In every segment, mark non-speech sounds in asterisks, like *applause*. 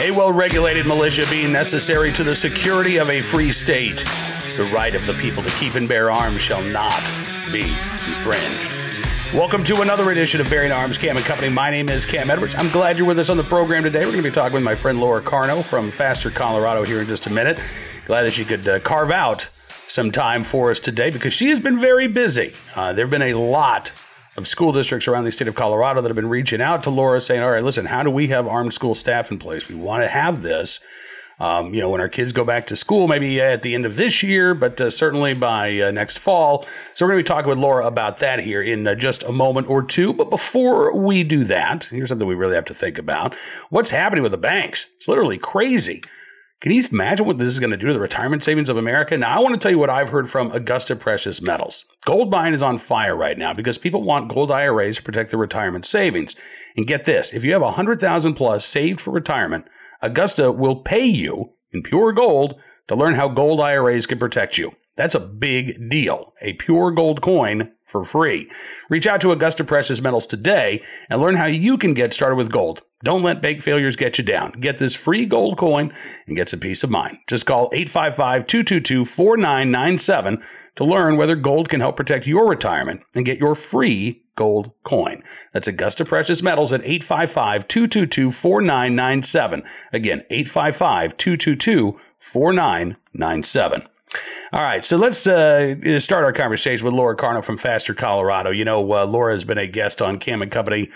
A well regulated militia being necessary to the security of a free state. The right of the people to keep and bear arms shall not be infringed. Welcome to another edition of Bearing Arms Cam and Company. My name is Cam Edwards. I'm glad you're with us on the program today. We're going to be talking with my friend Laura Carno from Faster Colorado here in just a minute. Glad that she could uh, carve out some time for us today because she has been very busy. Uh, there have been a lot of school districts around the state of Colorado that have been reaching out to Laura saying, all right, listen, how do we have armed school staff in place? We want to have this. Um, you know, when our kids go back to school, maybe at the end of this year, but uh, certainly by uh, next fall. So we're going to be talking with Laura about that here in uh, just a moment or two. But before we do that, here's something we really have to think about: what's happening with the banks? It's literally crazy. Can you imagine what this is going to do to the retirement savings of America? Now, I want to tell you what I've heard from Augusta Precious Metals. Gold buying is on fire right now because people want gold IRAs to protect their retirement savings. And get this, if you have 100,000 plus saved for retirement, Augusta will pay you in pure gold to learn how gold IRAs can protect you. That's a big deal. A pure gold coin for free. Reach out to Augusta Precious Metals today and learn how you can get started with gold. Don't let bank failures get you down. Get this free gold coin and get some peace of mind. Just call 855 222 4997 to learn whether gold can help protect your retirement and get your free gold coin. That's Augusta Precious Metals at 855 222 4997. Again, 855 222 4997. All right, so let's uh, start our conversation with Laura Carno from Faster Colorado. You know, uh, Laura has been a guest on Cam and Company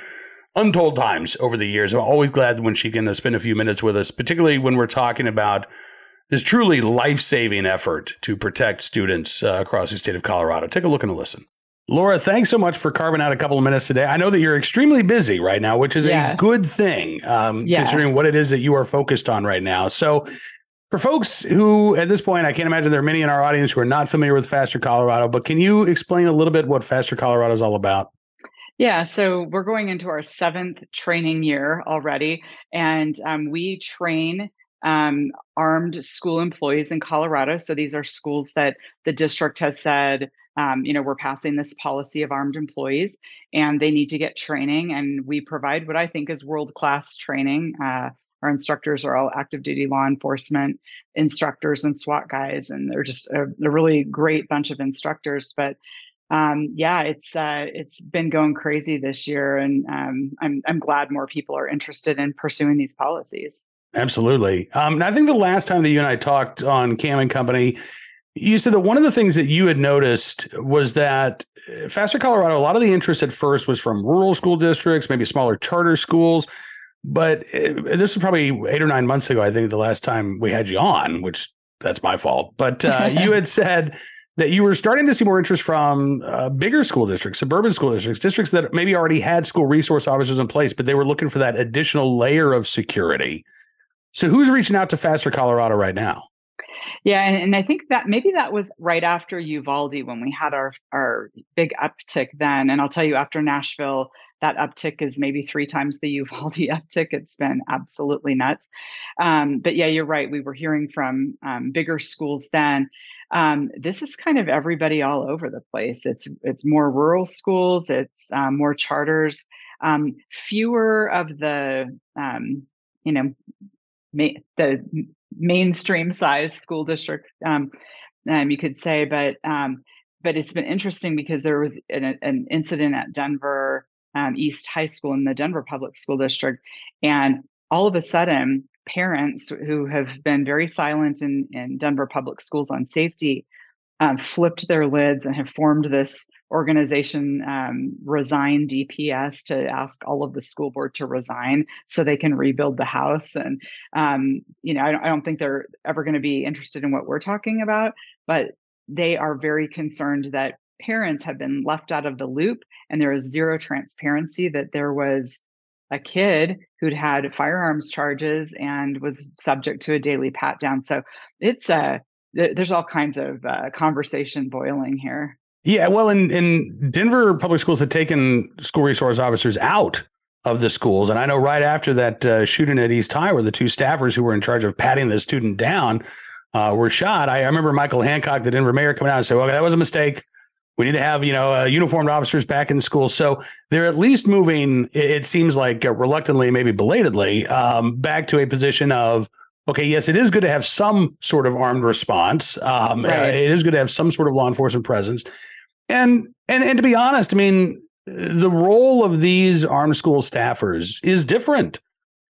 untold times over the years. I'm always glad when she can uh, spend a few minutes with us, particularly when we're talking about this truly life saving effort to protect students uh, across the state of Colorado. Take a look and a listen. Laura, thanks so much for carving out a couple of minutes today. I know that you're extremely busy right now, which is yes. a good thing, um, yes. considering what it is that you are focused on right now. So, for folks who, at this point, I can't imagine there are many in our audience who are not familiar with Faster Colorado, but can you explain a little bit what Faster Colorado is all about? Yeah, so we're going into our seventh training year already, and um, we train um, armed school employees in Colorado. So these are schools that the district has said, um, you know, we're passing this policy of armed employees, and they need to get training, and we provide what I think is world class training. Uh, our instructors are all active duty law enforcement instructors and SWAT guys, and they're just a, a really great bunch of instructors. But um, yeah, it's uh, it's been going crazy this year, and um, I'm I'm glad more people are interested in pursuing these policies. Absolutely. Um, I think the last time that you and I talked on Cam and Company, you said that one of the things that you had noticed was that uh, Faster Colorado, a lot of the interest at first was from rural school districts, maybe smaller charter schools. But it, this was probably eight or nine months ago, I think, the last time we had you on, which that's my fault. But uh, *laughs* you had said that you were starting to see more interest from uh, bigger school districts, suburban school districts, districts that maybe already had school resource officers in place, but they were looking for that additional layer of security. So, who's reaching out to Faster Colorado right now? Yeah, and, and I think that maybe that was right after Uvalde when we had our our big uptick then. And I'll tell you, after Nashville, that uptick is maybe three times the Uvalde *laughs* uptick. It's been absolutely nuts. Um, but yeah, you're right. We were hearing from um, bigger schools then. Um, this is kind of everybody all over the place. It's it's more rural schools. It's um, more charters. Um, fewer of the um, you know ma- the mainstream size school district. you could say, but but it's been interesting because there was an, an incident at Denver um, East High School in the Denver Public School District. And all of a sudden, parents who have been very silent in, in Denver public schools on safety um, flipped their lids and have formed this organization, um, Resign DPS, to ask all of the school board to resign so they can rebuild the house. And, um, you know, I don't, I don't think they're ever going to be interested in what we're talking about, but they are very concerned that parents have been left out of the loop and there is zero transparency that there was a kid who'd had firearms charges and was subject to a daily pat down. So it's a uh, there's all kinds of uh, conversation boiling here. Yeah well in in denver public schools had taken school resource officers out of the schools and i know right after that uh, shooting at east high where the two staffers who were in charge of patting the student down uh, were shot I, I remember michael hancock the denver mayor coming out and saying well that was a mistake We need to have, you know, uh, uniformed officers back in school. So they're at least moving, it, seems like uh, reluctantly, maybe belatedly, um, back to a position of, okay, yes, it is good to have some sort of armed response. Um, uh, right. it is good to have some sort of law enforcement presence. And, and, and to be honest, I mean, the role of these armed school staffers is different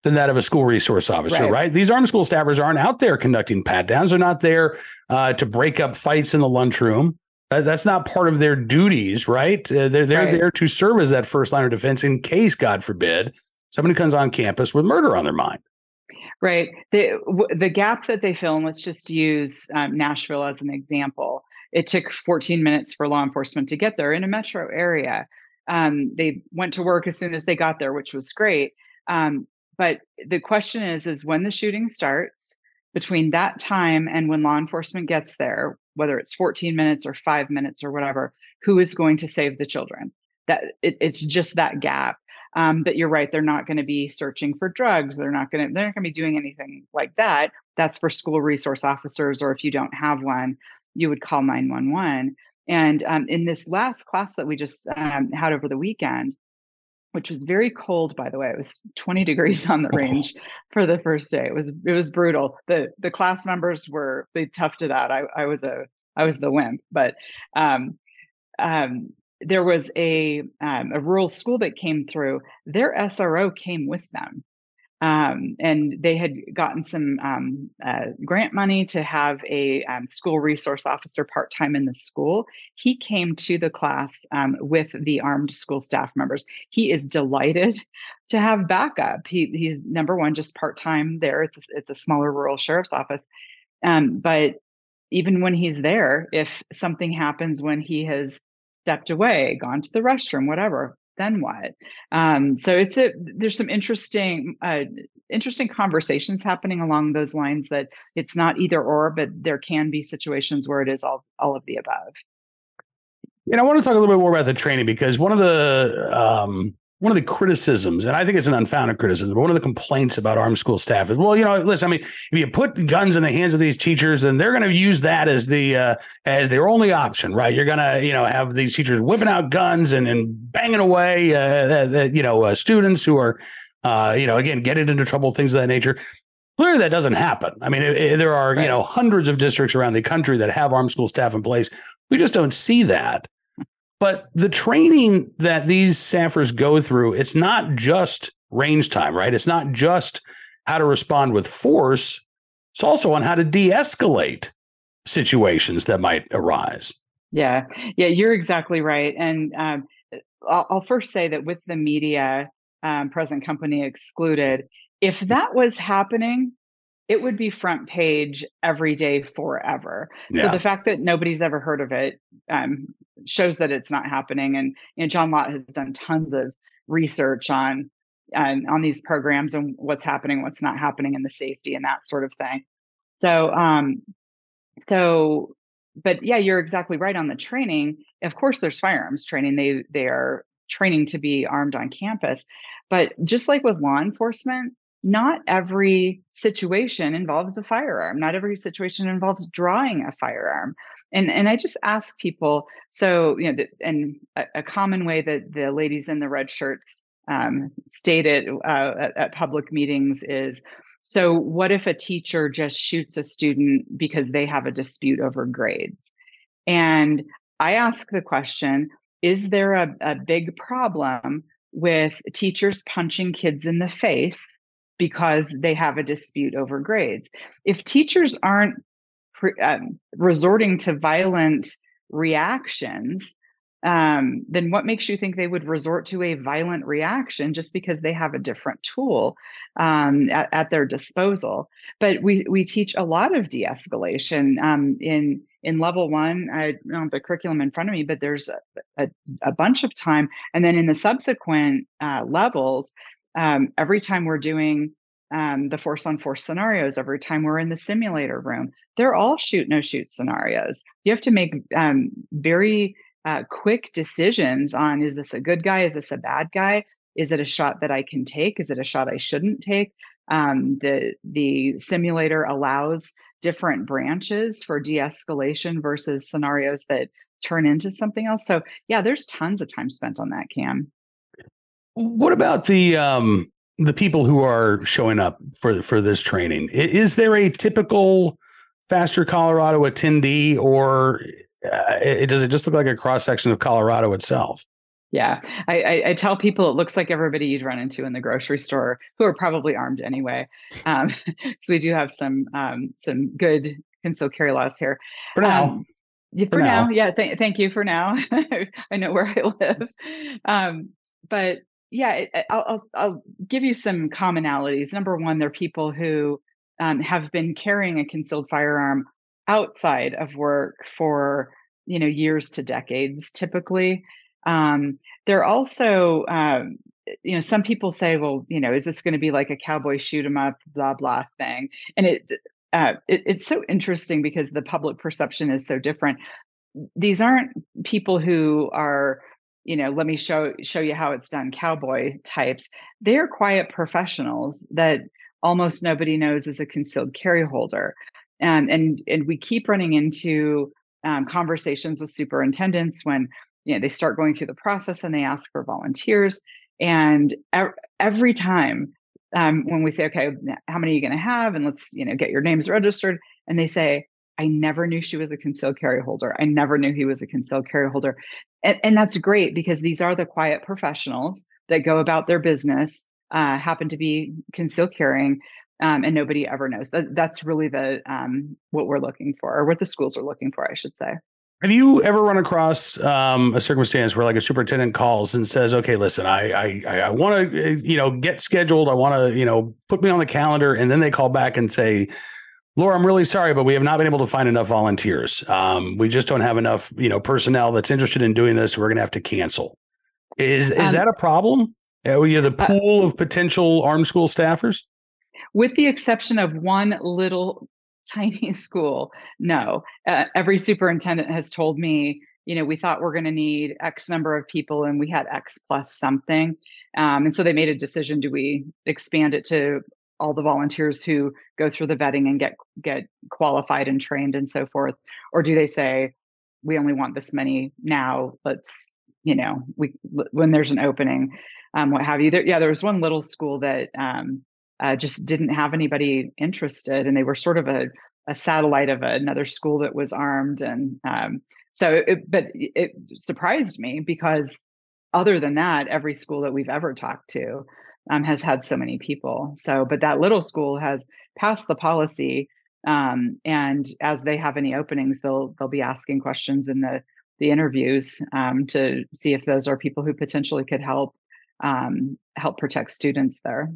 than that of a school resource officer, right? right? These armed school staffers aren't out there conducting pat downs. They're not there uh, to break up fights in the lunchroom. Uh, that's not part of their duties, right? Uh, they're they're right. there to serve as that first line of defense in case, God forbid, somebody comes on campus with murder on their mind. Right. The the gap that they fill, and let's just use um, Nashville as an example. It took 14 minutes for law enforcement to get there in a metro area. Um, they went to work as soon as they got there, which was great. Um, but the question is, is when the shooting starts, between that time and when law enforcement gets there, whether it's 14 minutes or five minutes or whatever, who is going to save the children? That it, it's just that gap. Um, but you're right; they're not going to be searching for drugs. They're not going to. They're not going to be doing anything like that. That's for school resource officers, or if you don't have one, you would call 911. And um, in this last class that we just um, had over the weekend, which was very cold by the way. It was 20 degrees on the oh. range for the first day. It was it was brutal. The the class members were they toughed it out. I, I was a i was the wimp. But um, um, there was a um, a rural school that came through. Their sro came with them um, and they had gotten some um, uh, grant money to have a um, school resource officer part time in the school. He came to the class um, with the armed school staff members. He is delighted *laughs* to have backup. He, he's number one, just part time there. It's a, it's a smaller rural sheriff's office, um, but even when he's there, if something happens when he has stepped away, gone to the restroom, whatever, then what? Um, so it's a there's some interesting uh, interesting conversations happening along those lines that it's not either or, but there can be situations where it is all all of the above. Know, I want to talk a little bit more about the training because one of the um, one of the criticisms, and I think it's an unfounded criticism, but one of the complaints about armed school staff is, well, you know, listen, I mean, if you put guns in the hands of these teachers, then they're going to use that as the uh, as their only option, right? You're going to, you know, have these teachers whipping out guns and and banging away, uh, you know, uh, students who are, uh, you know, again, getting into trouble, things of that nature. Clearly, that doesn't happen. I mean, it, it, there are, right. you know, hundreds of districts around the country that have armed school staff in place. We just don't see that. But the training that these staffers go through, it's not just range time, right? It's not just how to respond with force. It's also on how to de-escalate situations that might arise. Yeah, yeah, you're exactly right. And um, I'll, I'll, first say that with the media, um, present company excluded, if that was happening, it would be front page every day forever. Yeah. So the fact that nobody's ever heard of it um, shows that it's not happening. And you know, John Lott has done tons of research on um, on these programs and what's happening, what's not happening, and the safety and that sort of thing. So, um, so, but yeah, you're exactly right on the training. Of course, there's firearms training. They they are training to be armed on campus, but just like with law enforcement, not every situation involves a firearm. Not every situation involves drawing a firearm. And and I just ask people. So you know, the, and a, a, common way that the ladies in the red shirts um, stated uh, at, at public meetings is. So, what if a teacher just shoots a student because they have a dispute over grades? And I ask the question Is there a, a big problem with teachers punching kids in the face because they have a dispute over grades. If teachers aren't pre- um, resorting to violent reactions, um, then what makes you think they would resort to a violent reaction just because they have a different tool um, at, at, their disposal? But we we teach a lot of de-escalation um, in in level one. I don't have the curriculum in front of me, but there's a, a, a bunch of time, and then in the subsequent uh, levels, um, every time we're doing um, the force on force scenarios, every time we're in the simulator room, they're all shoot no shoot scenarios. You have to make um, very uh, quick decisions on is this a good guy? Is this a bad guy? Is it a shot that I can take? Is it a shot I shouldn't take? Um, the the simulator allows different branches for de-escalation versus scenarios that turn into something else. So yeah, there's tons of time spent on that, Cam. What about the um the people who are showing up for for this training? Is there a typical faster Colorado attendee, or uh, it, does it just look like a cross section of Colorado itself? Yeah, I, I, I, tell people it looks like everybody you'd run into in the grocery store, who are probably armed anyway. Um, *laughs* so we do have some um, some good concealed carry laws here. For now. Um, for, for now. now. yeah. Th- thank you for now. *laughs* I know where I live, um, but yeah, I'll, I'll, I'll give you some commonalities. Number one, they're people who um, have been carrying a concealed firearm outside of work for you know years to decades, typically. Um, they're also, um, you know, some people say, well, you know, is this going to be like a cowboy shoot 'em up, blah blah thing? And it, uh, it, it's so interesting because the public perception is so different. These aren't people who are you know let me show show you how it's done cowboy types. They're quiet professionals that almost nobody knows is a concealed carry holder. Um, and and we keep running into um, conversations with superintendents when you know they start going through the process and they ask for volunteers. And every time um, when we say okay how many are you going to have? And let's you know get your names registered and they say i never knew she was a concealed carry holder. I never knew he was a concealed carry holder. And, and that's great because these are the quiet professionals that go about their business uh, happen to be concealed carrying um, and nobody ever knows. That that's really the um, what we're looking for or what the schools are looking for i should say. Have you ever run across um, a circumstance where like a superintendent calls and says, "Okay, listen, I I I want to uh, you know get scheduled. I want to you know put me on the calendar," and then they call back and say, "Laura, I'm really sorry, but we have not been able to find enough volunteers. Um, we just don't have enough you know personnel that's interested in doing this. we're going to have to cancel." Is is um, that a problem? Are you the uh, pool uh, of potential armed school staffers? With the exception of one little *laughs* tiny school. No, uh, every superintendent has told me, you know, we thought we're going to need X number of people and we had X plus something. Um, and so they made a decision do we expand it to all the volunteers who go through the vetting and get get qualified and trained and so forth or do they say we only want this many now let's you know we when there's an opening um, what have you there yeah there was one little school that um, uh, just didn't have anybody interested, and they were sort of a, a satellite of another school that was armed, and um, so. It, but it surprised me because other than that, every school that we've ever talked to um, has had so many people. So, but that little school has passed the policy, um, and as they have any openings, they'll they'll be asking questions in the the interviews um, to see if those are people who potentially could help um, help protect students there.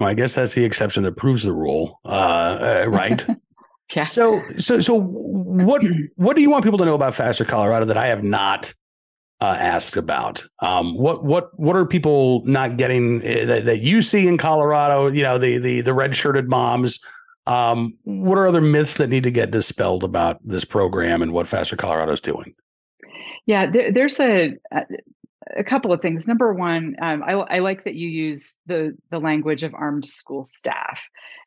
Well, I guess that's the exception that proves the rule, uh, uh, right? *laughs* yeah. So, so, so, what *clears throat* what do you want people to know about Faster Colorado that I have not uh, asked about? Um, what what what are people not getting uh, that, that you see in Colorado? You know, the the the red shirted moms. Um, what are other myths that need to get dispelled about this program and what Faster Colorado is doing? Yeah, there, there's a a couple of things. Number one, um, I, I, like that you use the the language of armed school staff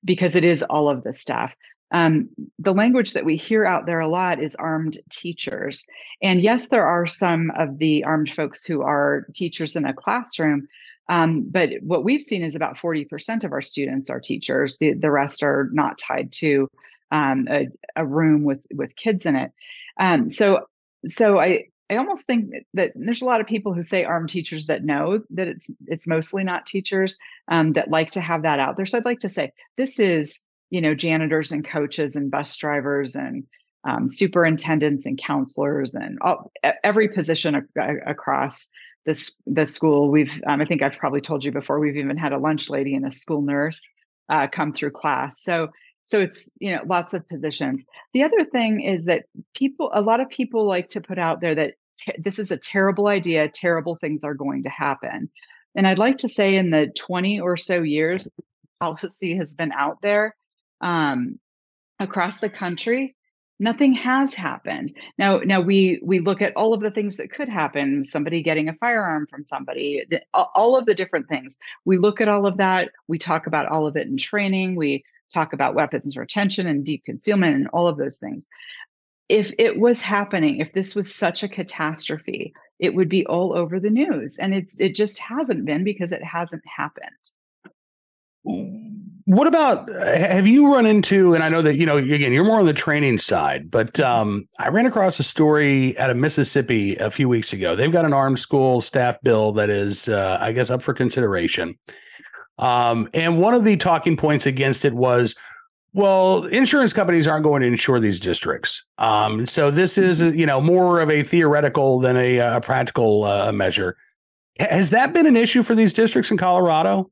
because it is all of the staff. Um, the language that we hear out there a lot is armed teachers, and yes, there are some of the armed folks who are teachers in a classroom. Um, but what we've seen is about 40% of our students are teachers. The, the rest are not tied to um, a, a, room with with kids in it. Um, so so I I almost think that there's a lot of people who say armed teachers that know that it's it's mostly not teachers um, that like to have that out there. So I'd like to say this is you know janitors and coaches and bus drivers and um, superintendents and counselors and all, every position a- across this the school. We've um, I think I've probably told you before. We've even had a lunch lady and a school nurse uh, come through class. So so it's you know lots of positions the other thing is that people a lot of people like to put out there that t- this is a terrible idea terrible things are going to happen and i'd like to say in the 20 or so years *laughs* policy has been out there um, across the country nothing has happened now now we we look at all of the things that could happen somebody getting a firearm from somebody all of the different things we look at all of that we talk about all of it in training we talk about weapons retention and deep concealment and all of those things. if it was happening, if this was such a catastrophe, it would be all over the news. And it's it just hasn't been because it hasn't happened. What about have you run into and I know that you know again you're more on the training side, but um, I ran across a story out of Mississippi a few weeks ago. They've got an armed school staff bill that is uh, I guess up for consideration. Um, and one of the talking points against it was well, insurance companies aren't going to insure these districts. Um, so this is, mm-hmm. you know, more of a theoretical than a, a practical uh, measure. Has that been an issue for these districts in Colorado?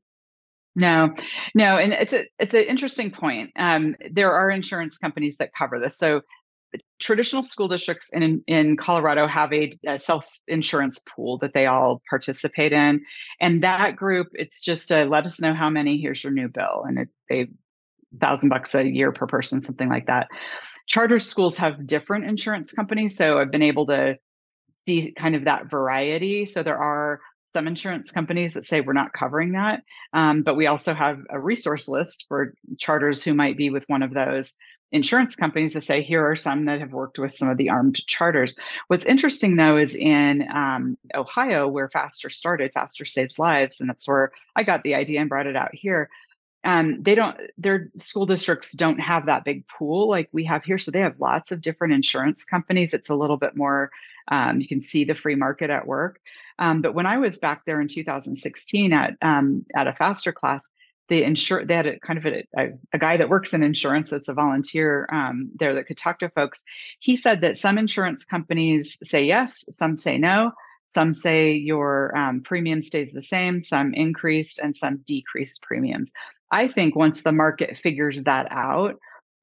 No, no, and it's a it's an interesting point. Um, there are insurance companies that cover this. So traditional school districts in in Colorado have a, a self insurance pool that they all participate in, and that group it's just a let us know how many. Here's your new bill, and it, they thousand bucks a year per person, something like that. Charter schools have different insurance companies, so I've been able to see kind of that variety. So there are some insurance companies that say we're not covering that, um, but we also have a resource list for charters who might be with one of those insurance companies that say here are some that have worked with some of the armed charters. What's interesting though is in um, Ohio, where Faster started, Faster Saves Lives, and that's where I got the idea and brought it out here um, they don't their school districts don't have that big pool like we have here so they have lots of different insurance companies it's a little bit more um, you can see the free market at work um, but when i was back there in 2016 at um, at a faster class they insure they had a kind of a, a, a, guy that works in insurance that's a volunteer um, there that could talk to folks he said that some insurance companies say yes some say no some say your um, premium stays the same, some increased, and some decreased premiums. I think once the market figures that out,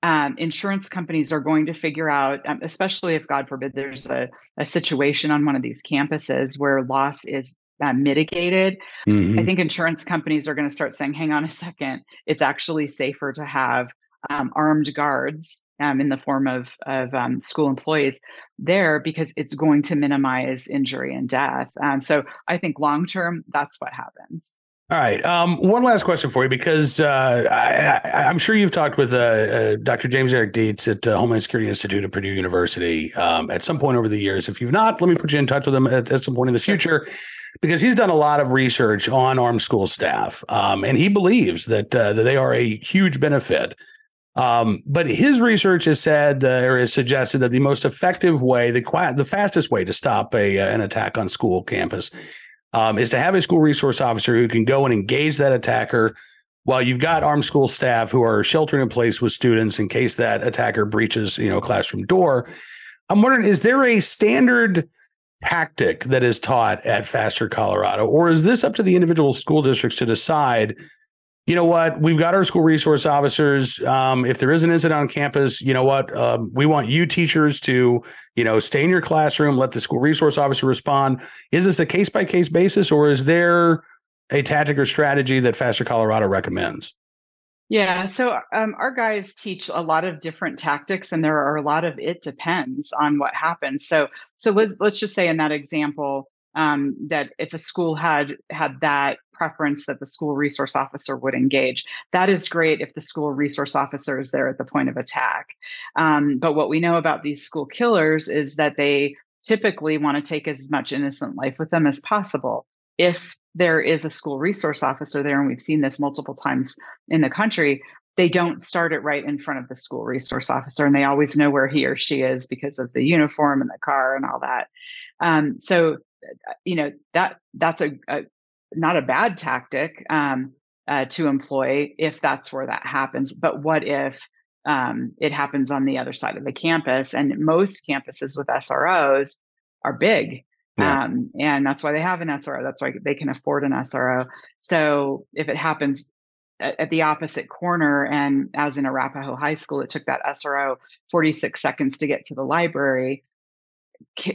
um, insurance companies are going to figure out, um, especially if God forbid there's a, a situation on one of these campuses where loss is uh, mitigated. Mm-hmm. I think insurance companies are going to start saying, hang on a second, it's actually safer to have um, armed guards um, in the form of, of um, school employees there because it's going to minimize injury and death. Um, so I think long term, that's what happens. All right. Um, one last question for you, because uh, I, am sure you've talked with uh, uh, Dr. James Eric Dietz at uh, Homeland Security Institute at Purdue University um, at some point over the years. If you've not, let me put you in touch with him at, at some point in the future, because he's done a lot of research on armed school staff, um, and he believes that uh, that they are a huge benefit um, but his research has said uh, or has suggested that the most effective way, the the fastest way to stop a uh, an attack on school campus, um, is to have a school resource officer who can go and engage that attacker while you've got armed school staff who are sheltering in place with students in case that attacker breaches, you know, classroom door. I'm wondering, is there a standard tactic that is taught at Faster Colorado, or is this up to the individual school districts to decide? You know what? We've got our school resource officers. Um, if there is an incident on campus, you know what? Um, we want you teachers to, you know, stay in your classroom, let the school resource officer respond. Is this a case by case basis, or is there a tactic or strategy that Faster Colorado recommends? Yeah, so um, our guys teach a lot of different tactics, and there are a lot of it depends on what happens. So, so let's let's just say in that example um, that if a school had had that preference that the school resource officer would engage. That is great if the school resource officer is there at the point of attack. Um, but what we know about these school killers is that they typically want to take as much innocent life with them as possible. If there is a school resource officer there, and we've seen this multiple times in the country, they don't start it right in front of the school resource officer, and they always know where he or she is because of the uniform and the car and all that. Um, so, you know that that's a, a, not a bad tactic um, uh, to employ if that's where that happens. But what if um, it happens on the other side of the campus? And most campuses with SROs are big. Yeah. Um, and that's why they have an SRO. That's why they can afford an SRO. So if it happens at, at the opposite corner, and as in Arapahoe High School, it took that SRO 46 seconds to get to the library.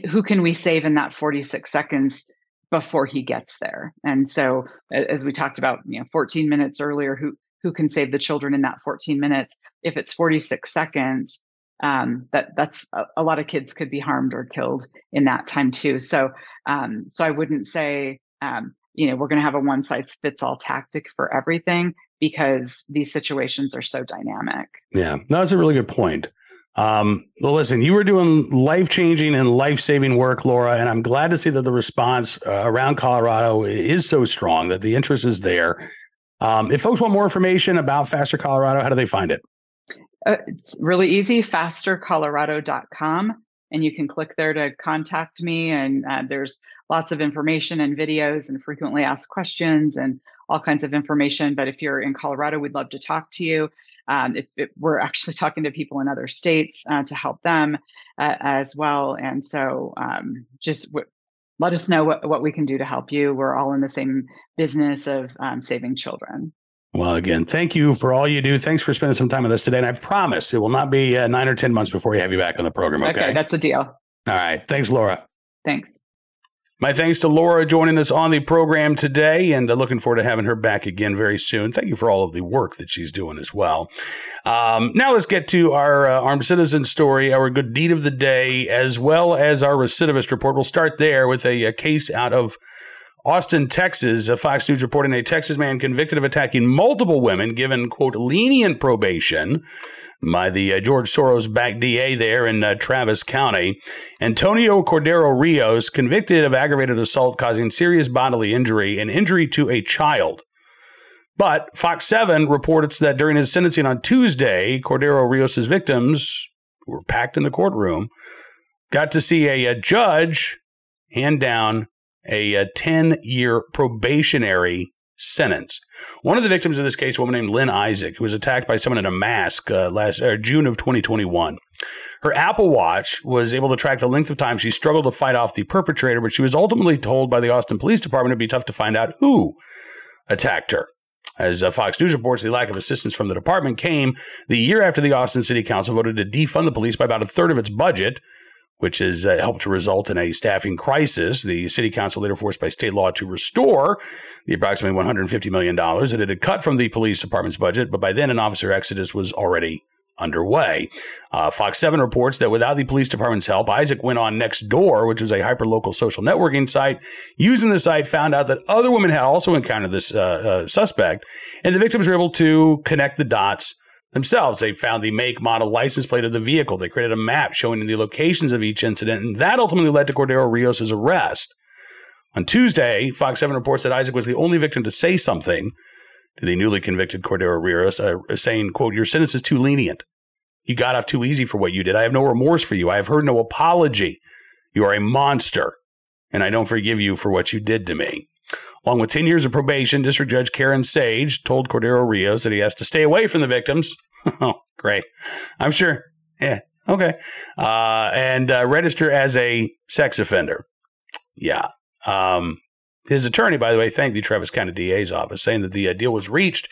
Who can we save in that 46 seconds before he gets there. And so, as we talked about, you know, 14 minutes earlier, who who can save the children in that 14 minutes? If it's 46 seconds, um, that that's a, a, lot of kids could be harmed or killed in that time too. So, um, so I wouldn't say, um, you know, we're going to have a one size fits all tactic for everything because these situations are so dynamic. Yeah, that's a really good point. Um, well, listen, you were doing life changing and life saving work, Laura, and I'm glad to see that the response uh, around Colorado is so strong, that the interest is there. Um, if folks want more information about Faster Colorado, how do they find it? Uh, it's really easy fastercolorado.com. And you can click there to contact me. And uh, there's lots of information and videos and frequently asked questions and all kinds of information. But if you're in Colorado, we'd love to talk to you. Um, if, if, we're actually talking to people in other states uh, to help them uh, as well. And so um, just w- let us know what, what we can do to help you. We're all in the same business of um, saving children. Well, again, thank you for all you do. Thanks for spending some time with us today. And I promise it will not be uh, nine or 10 months before we have you back on the program. Okay. Okay, that's a deal. All right. Thanks, Laura. Thanks. My thanks to Laura joining us on the program today and uh, looking forward to having her back again very soon. Thank you for all of the work that she's doing as well. Um, now let's get to our uh, armed citizen story, our good deed of the day, as well as our recidivist report. We'll start there with a, a case out of Austin, Texas. A Fox News reporting a Texas man convicted of attacking multiple women given, quote, lenient probation by the uh, George Soros backed DA there in uh, Travis County. Antonio Cordero Rios, convicted of aggravated assault causing serious bodily injury and injury to a child. But Fox 7 reports that during his sentencing on Tuesday, Cordero Rios' victims, who were packed in the courtroom, got to see a, a judge hand down a, a 10 year probationary sentence. One of the victims in this case, a woman named Lynn Isaac, who was attacked by someone in a mask uh, last uh, June of 2021. Her Apple Watch was able to track the length of time she struggled to fight off the perpetrator, but she was ultimately told by the Austin Police Department it'd be tough to find out who attacked her. As uh, Fox News reports, the lack of assistance from the department came the year after the Austin City Council voted to defund the police by about a third of its budget which has uh, helped to result in a staffing crisis. The city council later forced by state law to restore the approximately $150 million that it had cut from the police department's budget, but by then an officer exodus was already underway. Uh, Fox 7 reports that without the police department's help, Isaac went on Nextdoor, which was a hyper-local social networking site. Using the site, found out that other women had also encountered this uh, uh, suspect, and the victims were able to connect the dots themselves. They found the make, model, license plate of the vehicle. They created a map showing the locations of each incident, and that ultimately led to Cordero Rios' arrest. On Tuesday, Fox 7 reports that Isaac was the only victim to say something to the newly convicted Cordero Rios, uh, saying, quote, your sentence is too lenient. You got off too easy for what you did. I have no remorse for you. I have heard no apology. You are a monster, and I don't forgive you for what you did to me. Along with 10 years of probation, District Judge Karen Sage told Cordero Rios that he has to stay away from the victims. *laughs* oh, great. I'm sure. Yeah. Okay. Uh, and uh, register as a sex offender. Yeah. Um, his attorney, by the way, thanked the Travis County DA's office, saying that the uh, deal was reached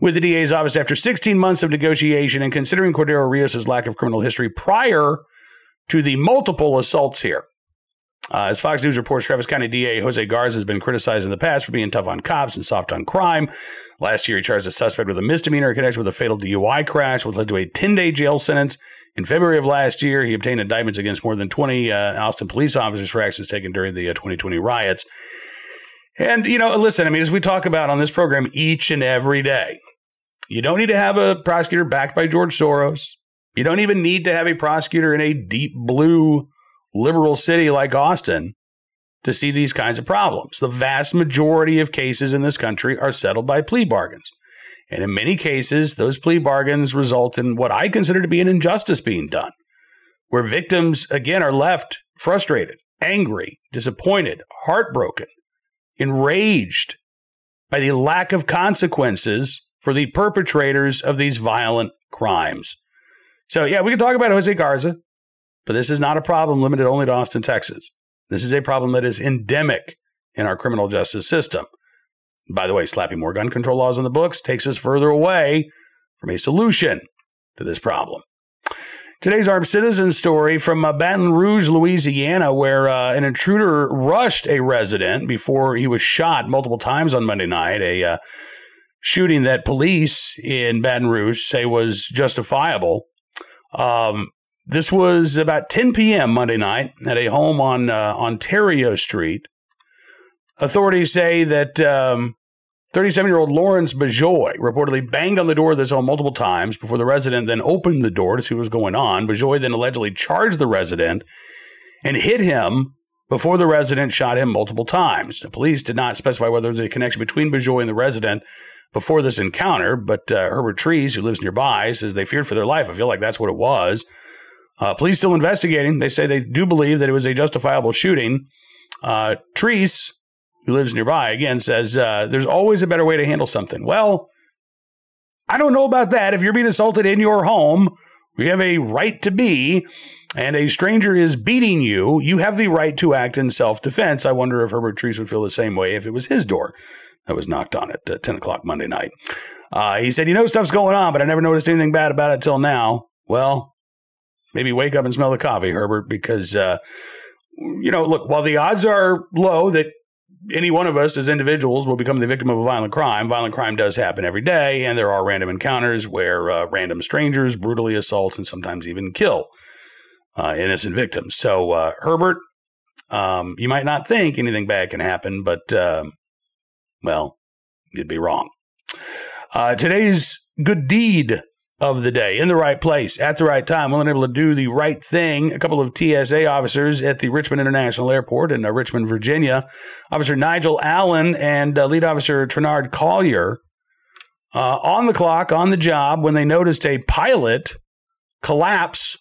with the DA's office after 16 months of negotiation and considering Cordero Rios' lack of criminal history prior to the multiple assaults here. Uh, as Fox News reports, Travis County DA Jose Garza has been criticized in the past for being tough on cops and soft on crime. Last year, he charged a suspect with a misdemeanor in connection with a fatal DUI crash, which led to a 10 day jail sentence. In February of last year, he obtained indictments against more than 20 uh, Austin police officers for actions taken during the uh, 2020 riots. And, you know, listen, I mean, as we talk about on this program each and every day, you don't need to have a prosecutor backed by George Soros. You don't even need to have a prosecutor in a deep blue liberal city like Austin to see these kinds of problems. The vast majority of cases in this country are settled by plea bargains. And in many cases, those plea bargains result in what I consider to be an injustice being done, where victims, again, are left frustrated, angry, disappointed, heartbroken, enraged by the lack of consequences for the perpetrators of these violent crimes. So, yeah, we can talk about Jose Garza. But this is not a problem limited only to Austin, Texas. This is a problem that is endemic in our criminal justice system. By the way, slapping more gun control laws on the books takes us further away from a solution to this problem. Today's armed citizen story from uh, Baton Rouge, Louisiana, where uh, an intruder rushed a resident before he was shot multiple times on Monday night. A uh, shooting that police in Baton Rouge say was justifiable. Um, this was about 10 p.m. Monday night at a home on uh, Ontario Street. Authorities say that um, 37 year old Lawrence Bajoy reportedly banged on the door of this home multiple times before the resident then opened the door to see what was going on. Bajoy then allegedly charged the resident and hit him before the resident shot him multiple times. The police did not specify whether there was a connection between Bajoy and the resident before this encounter, but uh, Herbert Trees, who lives nearby, says they feared for their life. I feel like that's what it was. Uh, police still investigating. They say they do believe that it was a justifiable shooting. Uh, Trees, who lives nearby, again says uh, there's always a better way to handle something. Well, I don't know about that. If you're being assaulted in your home, you have a right to be, and a stranger is beating you. You have the right to act in self defense. I wonder if Herbert Trees would feel the same way if it was his door that was knocked on at uh, 10 o'clock Monday night. Uh, he said, You know, stuff's going on, but I never noticed anything bad about it till now. Well, maybe wake up and smell the coffee, Herbert, because, uh, you know, look, while the odds are low that any one of us as individuals will become the victim of a violent crime. Violent crime does happen every day, and there are random encounters where uh, random strangers brutally assault and sometimes even kill uh, innocent victims. So, uh, Herbert, um, you might not think anything bad can happen, but, um, well, you'd be wrong. Uh, today's good deed of the day in the right place at the right time, willing able to do the right thing. A couple of TSA officers at the Richmond International Airport in uh, Richmond, Virginia, Officer Nigel Allen and uh, Lead Officer Trenard Collier, uh, on the clock, on the job, when they noticed a pilot collapse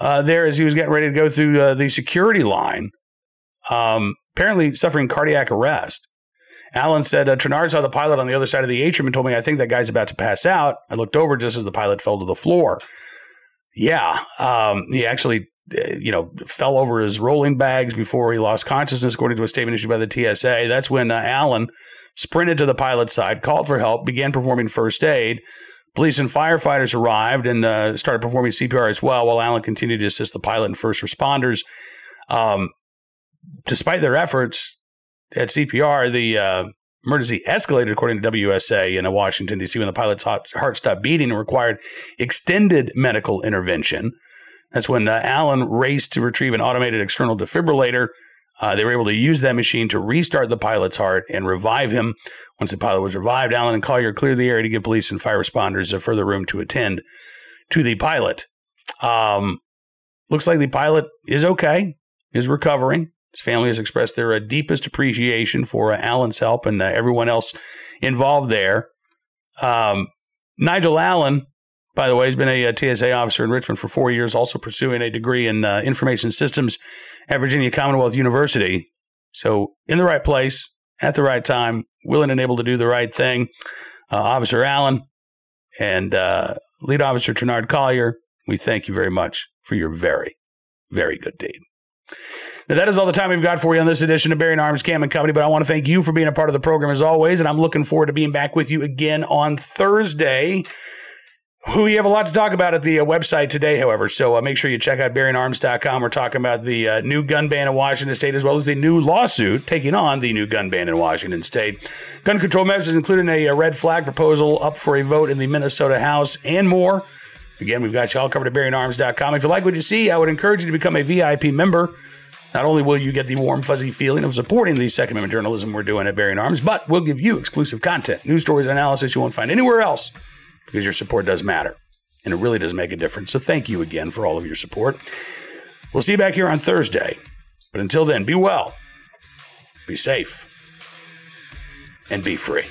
uh, there as he was getting ready to go through uh, the security line, um, apparently suffering cardiac arrest. Allen said, uh, Trenard saw the pilot on the other side of the atrium and told me, I think that guy's about to pass out. I looked over just as the pilot fell to the floor. Yeah, um, he actually, uh, you know, fell over his rolling bags before he lost consciousness, according to a statement issued by the TSA. That's when uh, Allen sprinted to the pilot's side, called for help, began performing first aid. Police and firefighters arrived and uh, started performing CPR as well, while Allen continued to assist the pilot and first responders. Um, despite their efforts, at CPR, the uh, emergency escalated, according to WSA in Washington, D.C., when the pilot's heart stopped beating and required extended medical intervention. That's when uh, Allen raced to retrieve an automated external defibrillator. Uh, they were able to use that machine to restart the pilot's heart and revive him. Once the pilot was revived, Allen and Collier cleared the area to give police and fire responders a further room to attend to the pilot. Um, looks like the pilot is okay, is recovering. His family has expressed their uh, deepest appreciation for uh, Allen's help and uh, everyone else involved there. Um, Nigel Allen, by the way, has been a, a, TSA officer in Richmond for four years, also pursuing a degree in uh, information systems at Virginia Commonwealth University. So, in the right place, at the right time, willing and able to do the right thing. Uh, officer Allen and uh, lead officer Trenard Collier, we thank you very much for your very, very good deed. Now, that is all the time we've got for you on this edition of Bearing Arms Cam and Company, but I want to thank you for being a part of the program as always, and I'm looking forward to being back with you again on Thursday. We have a lot to talk about at the uh, website today, however, so uh, make sure you check out bearingarms.com. We're talking about the uh, new gun ban in Washington state, as well as the new lawsuit taking on the new gun ban in Washington state. Gun control measures, including a, a red flag proposal up for a vote in the Minnesota House, and more. Again, we've got you all covered at bearingarms.com. If you like what you see, I would encourage you to become a VIP member. Not only will you get the warm, fuzzy feeling of supporting the Second Amendment journalism we're doing at Bearing Arms, but we'll give you exclusive content, news stories, analysis you won't find anywhere else because your support does matter and it really does make a difference. So thank you again for all of your support. We'll see you back here on Thursday. But until then, be well, be safe, and be free.